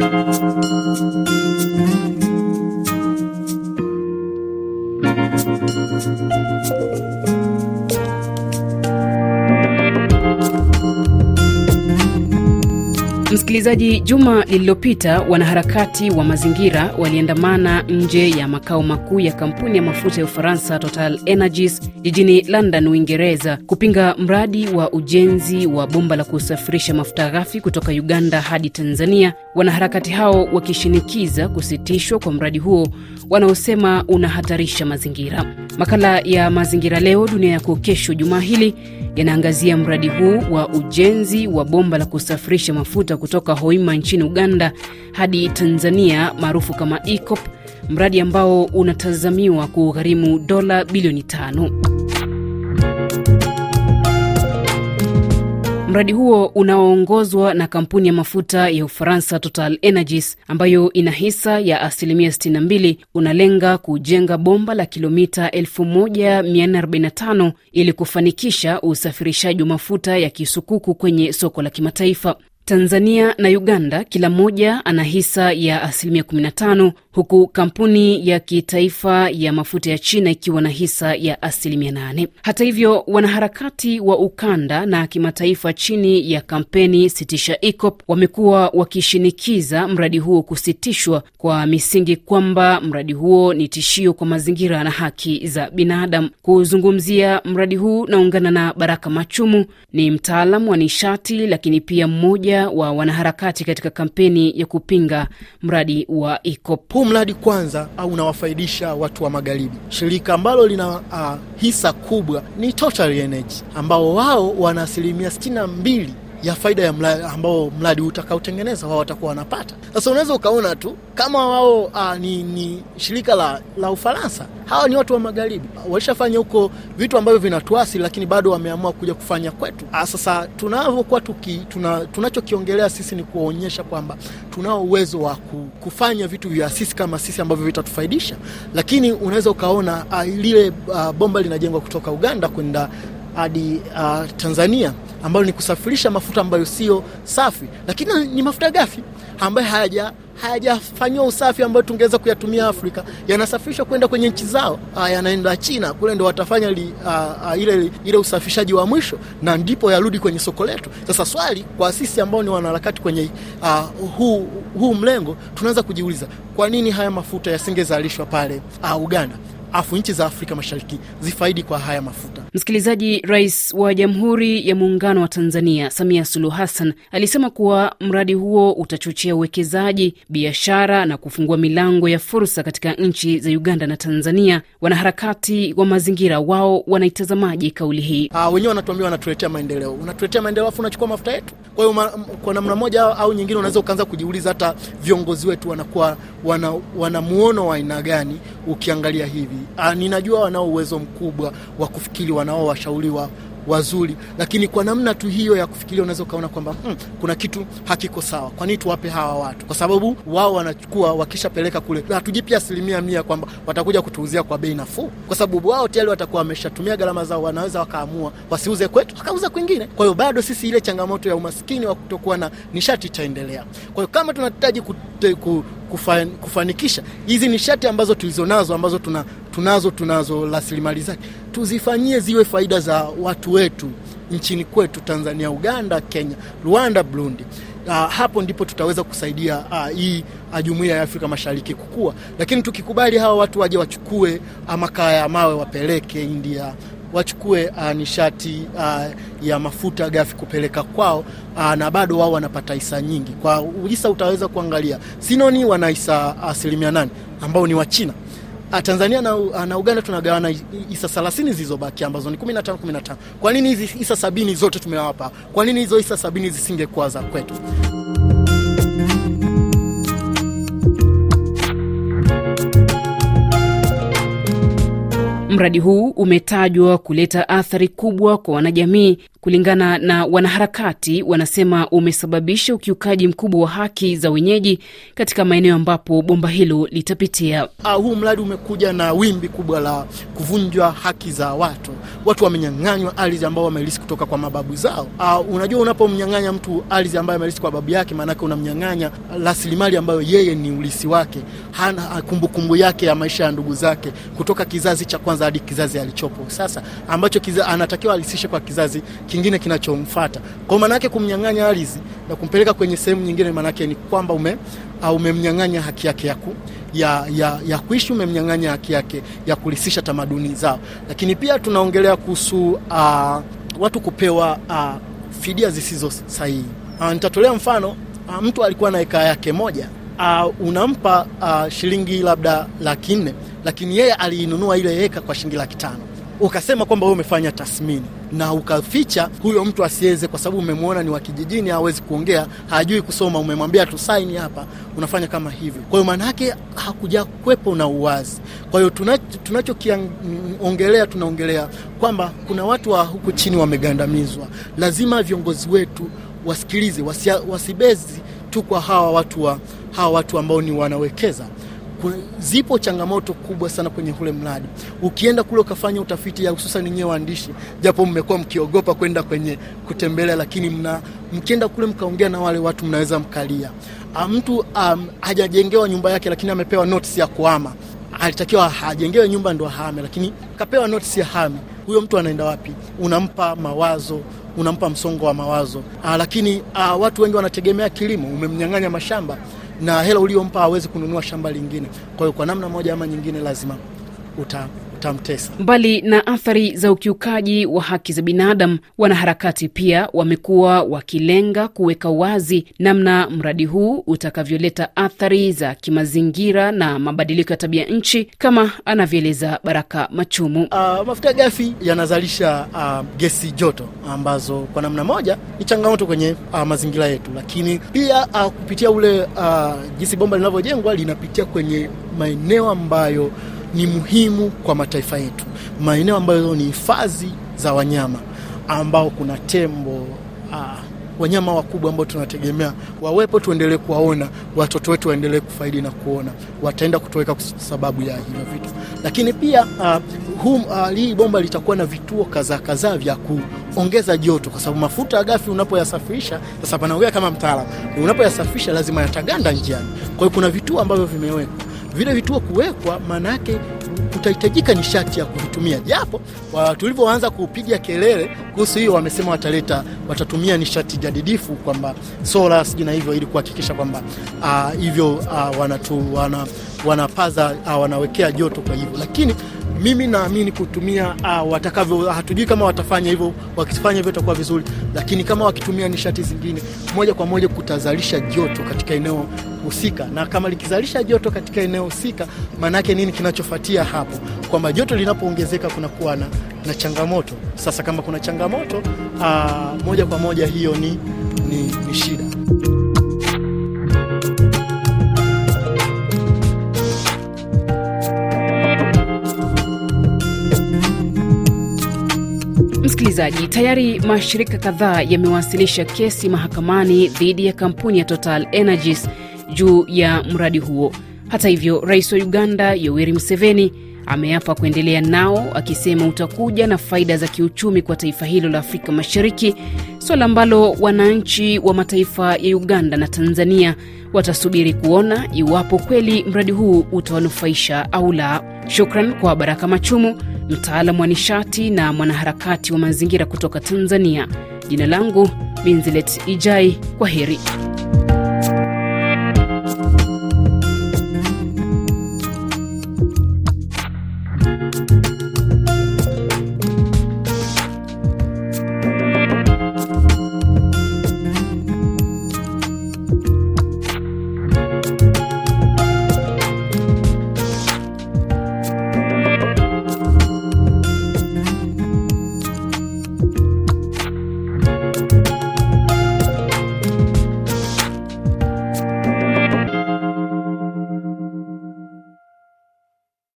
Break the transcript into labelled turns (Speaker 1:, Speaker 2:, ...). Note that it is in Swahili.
Speaker 1: Thank you. Msikilizaji, juma lililopita wanaharakati wa mazingira waliandamana nje ya makao makuu ya kampuni ya mafuta ya Ufaransa Total Energies jijini London, Uingereza, kupinga mradi wa ujenzi wa bomba la kusafirisha mafuta ghafi kutoka Uganda hadi Tanzania, wanaharakati hao wakishinikiza kusitishwa kwa mradi huo wanaosema unahatarisha mazingira. Makala ya Mazingira Leo Dunia Yako Kesho jumaa hili yanaangazia mradi huu wa ujenzi wa bomba la kusafirisha mafuta kutoka Hoima nchini Uganda hadi Tanzania maarufu kama ECOP, mradi ambao unatazamiwa kugharimu dola bilioni tano. Mradi huo unaoongozwa na kampuni ya mafuta ya Ufaransa Total Energies ambayo ina hisa ya asilimia 62 unalenga kujenga bomba la kilomita 1445 ili kufanikisha usafirishaji wa mafuta ya kisukuku kwenye soko la kimataifa. Tanzania na Uganda kila mmoja ana hisa ya asilimia 15 huku kampuni ya kitaifa ya mafuta ya China ikiwa na hisa ya asilimia 8. Hata hivyo, wanaharakati wa ukanda na kimataifa chini ya kampeni Sitisha EACOP wamekuwa wakishinikiza mradi huo kusitishwa kwa misingi kwamba mradi huo ni tishio kwa mazingira na haki za binadamu. Kuzungumzia mradi huu naungana na Baraka Machumu, ni mtaalam wa nishati lakini pia mmoja wa wanaharakati katika kampeni ya kupinga mradi wa EACOP.
Speaker 2: Huu mradi kwanza au unawafaidisha watu wa magharibi. Shirika ambalo lina uh, hisa kubwa ni Total Energy ambao wao wana asilimia sitini na mbili ya faida ya mradi ambao mradi utakaotengeneza wao watakuwa wanapata. Sasa unaweza ukaona tu kama wao uh, ni, ni shirika la, la Ufaransa. Hawa ni watu wa magharibi, walishafanya huko vitu ambavyo vinatuasi, lakini bado wameamua kuja kufanya kwetu. Uh, sasa tunavyokuwa tuna, tunachokiongelea sisi ni kuonyesha kwamba tunao uwezo wa kufanya vitu vya sisi kama sisi ambavyo vitatufaidisha, lakini unaweza ukaona uh, lile bomba linajengwa kutoka Uganda kwenda hadi uh, Tanzania ambayo ni kusafirisha mafuta ambayo sio safi, lakini ni mafuta ghafi? Ambayo hayaja hayajafanyiwa usafi ambayo tungeweza kuyatumia Afrika, yanasafirishwa kwenda kwenye nchi zao, yanaenda China. Kule ndo watafanya li, a, a, ile, ile usafishaji wa mwisho na ndipo yarudi kwenye soko letu. Sasa swali kwa sisi ambao ni wanaharakati kwenye a, huu, huu mlengo, tunaweza kujiuliza kwa nini haya mafuta yasingezalishwa pale a, Uganda afu nchi za Afrika Mashariki zifaidi kwa haya mafuta.
Speaker 1: Msikilizaji, Rais wa Jamhuri ya Muungano wa Tanzania Samia Suluhu Hassan alisema kuwa mradi huo utachochea uwekezaji, biashara na kufungua milango ya fursa katika nchi za Uganda na Tanzania. Wanaharakati wa mazingira wao wanaitazamaje kauli hii?
Speaker 2: Ah, wenyewe wanatuambia wanatuletea maendeleo, unatuletea maendeleo afu unachukua mafuta yetu. Kwa hiyo kwa namna moja au nyingine unaweza ukaanza kujiuliza hata viongozi wetu wanakuwa wana, wana muono wa aina gani ukiangalia hivi. Ah, ninajua wanao uwezo mkubwa wa kufikiri, wanao washauriwa wazuri, lakini kwa namna tu hiyo ya kufikiria unaweza ukaona kwamba hmm, kuna kitu hakiko sawa. Kwa nini tuwape hawa watu? Kwa sababu wao wanachukua, wakishapeleka kule hatujipi asilimia mia kwamba watakuja kutuuzia kwa bei nafuu, kwa sababu wao tayari watakuwa wameshatumia gharama zao, wanaweza wakaamua wasiuze kwetu wakauza kwingine. Kwa hiyo bado sisi ile changamoto ya umaskini wa kutokuwa na nishati itaendelea. Kwa hiyo kama tunahitaji Kufan, kufanikisha hizi nishati ambazo tulizonazo ambazo tuna, tunazo tunazo rasilimali zake tuzifanyie ziwe faida za watu wetu nchini kwetu Tanzania, Uganda, Kenya, Rwanda, Burundi. Uh, hapo ndipo tutaweza kusaidia uh, hii uh, jumuiya ya Afrika Mashariki kukua, lakini tukikubali hawa watu waje wachukue uh, makaa ya mawe wapeleke India wachukue uh, nishati uh, ya mafuta ghafi kupeleka kwao uh, na bado wao wanapata hisa nyingi. Kwa hisa utaweza kuangalia Sinoni wana hisa asilimia nane ambao ni wa China. Uh, Tanzania na, na Uganda tunagawana hisa 30 zilizobaki ambazo ni 15 15. Kwa nini hizi hisa sabini zote tumewapa? Kwa nini hizo hisa sabini zisingekuwa za kwetu?
Speaker 1: Mradi huu umetajwa kuleta athari kubwa kwa wanajamii Kulingana na wanaharakati, wanasema umesababisha ukiukaji mkubwa wa haki za wenyeji katika maeneo ambapo bomba hilo litapitia.
Speaker 2: Ah, huu mradi umekuja na wimbi kubwa la kuvunjwa haki za watu. Watu wamenyang'anywa ardhi ambao wamelisi kutoka kwa mababu zao. Ah, unajua unapomnyang'anya mtu ardhi ambayo amelisi kwa babu yake, maanake unamnyang'anya rasilimali ambayo yeye ni ulisi wake, hana kumbukumbu kumbu yake ya maisha ya ndugu zake kutoka kizazi cha kwanza hadi kizazi alichopo sasa, ambacho kiza, anatakiwa alisishe kwa kizazi kingine kinachomfuata. Kwa maana yake kumnyang'anya ardhi na kumpeleka kwenye sehemu nyingine, maana yake ni kwamba ume umemnyang'anya haki yake ya, ku, ya, ya, ya kuishi, umemnyang'anya haki yake ya kulisisha tamaduni zao. Lakini pia tunaongelea kuhusu uh, watu kupewa uh, fidia zisizo sahihi. Uh, nitatolea mfano uh, mtu alikuwa na eka yake moja uh, unampa uh, shilingi labda laki nne, lakini yeye aliinunua ile eka kwa shilingi laki tano ukasema kwamba wewe umefanya tathmini na ukaficha huyo mtu asiweze, kwa sababu umemwona ni wa kijijini, hawezi kuongea, hajui kusoma, umemwambia tu saini hapa, unafanya kama hivyo. Kwa hiyo maana yake hakuja kwepo na uwazi. Kwa hiyo tunachokiongelea, tunaongelea kwamba kuna watu wa huku chini wamegandamizwa. Lazima viongozi wetu wasikilize, wasibezi tu kwa hawa watu wa hawa watu ambao ni wanawekeza zipo changamoto kubwa sana kwenye ule mradi. Ukienda kule ukafanya utafiti hususan nyewe waandishi, japo mmekuwa mkiogopa kwenda kwenye kutembelea, lakini mna mkienda kule mkaongea na wale watu mnaweza mkalia. Mtu um, hajajengewa nyumba yake, lakini amepewa notice ya kuhama. Alitakiwa hajengewe nyumba ndo ahame, lakini kapewa notice ya hame. Huyo mtu anaenda wapi? Unampa mawazo unampa msongo wa mawazo. Aa, lakini aa, watu wengi wanategemea kilimo. Umemnyang'anya mashamba na hela uliompa hawezi kununua shamba lingine. Kwa hiyo kwa namna moja ama nyingine lazima uta utamtesa.
Speaker 1: Mbali na athari za ukiukaji wa haki za binadamu, wanaharakati pia wamekuwa wakilenga kuweka wazi namna mradi huu utakavyoleta athari za kimazingira na mabadiliko ya tabia nchi, kama anavyoeleza Baraka Machumu.
Speaker 2: Uh, mafuta ghafi yanazalisha uh, gesi joto ambazo kwa namna moja ni changamoto kwenye uh, mazingira yetu, lakini pia uh, kupitia ule uh, jinsi bomba linavyojengwa linapitia kwenye maeneo ambayo ni muhimu kwa mataifa yetu, maeneo ambayo ni hifadhi za wanyama ambao kuna tembo aa, wanyama wakubwa ambao tunategemea wawepo, tuendelee kuwaona, watoto wetu waendelee kufaidi na kuona, wataenda kutoweka kwa sababu ya hivyo vitu. Lakini pia hii bomba litakuwa na vituo kadhaa kadhaa vya kuongeza joto, kwa sababu mafuta ya ghafi unapoyasafirisha, sasa panaongea kama mtaalamu, unapoyasafirisha lazima yataganda njiani. Kwa hiyo kuna vituo ambavyo vimewekwa vile vituo kuwekwa, maana yake kutahitajika nishati ya kuvitumia, japo tulivyoanza kupiga kelele kuhusu hiyo, wamesema wataleta watatumia nishati jadidifu kwamba sola sijui na hivyo, ili kuhakikisha kwamba uh, hivyo uh, wanatu, wana, wanapaza uh, wanawekea joto kwa hivyo, lakini mimi naamini kutumia uh, watakavyo, hatujui kama watafanya hivyo. Wakifanya hivyo itakuwa vizuri, lakini kama wakitumia nishati zingine, moja kwa moja kutazalisha joto katika eneo husika, na kama likizalisha joto katika eneo husika, maana yake nini kinachofuatia hapo? Kwamba joto linapoongezeka kunakuwa na, na changamoto. Sasa kama kuna changamoto aa, moja kwa moja hiyo ni, ni, ni shida.
Speaker 1: Msikilizaji, tayari mashirika kadhaa yamewasilisha kesi mahakamani dhidi ya kampuni ya Total Energies juu ya mradi huo. Hata hivyo, rais wa Uganda Yoweri Museveni ameapa kuendelea nao, akisema utakuja na faida za kiuchumi kwa taifa hilo la Afrika Mashariki, suala ambalo wananchi wa mataifa ya Uganda na Tanzania watasubiri kuona iwapo kweli mradi huu utawanufaisha au la. Shukran kwa Baraka Machumu, mtaalamu wa nishati na mwanaharakati wa mazingira kutoka Tanzania. Jina langu Minzilet Ijai, kwa heri.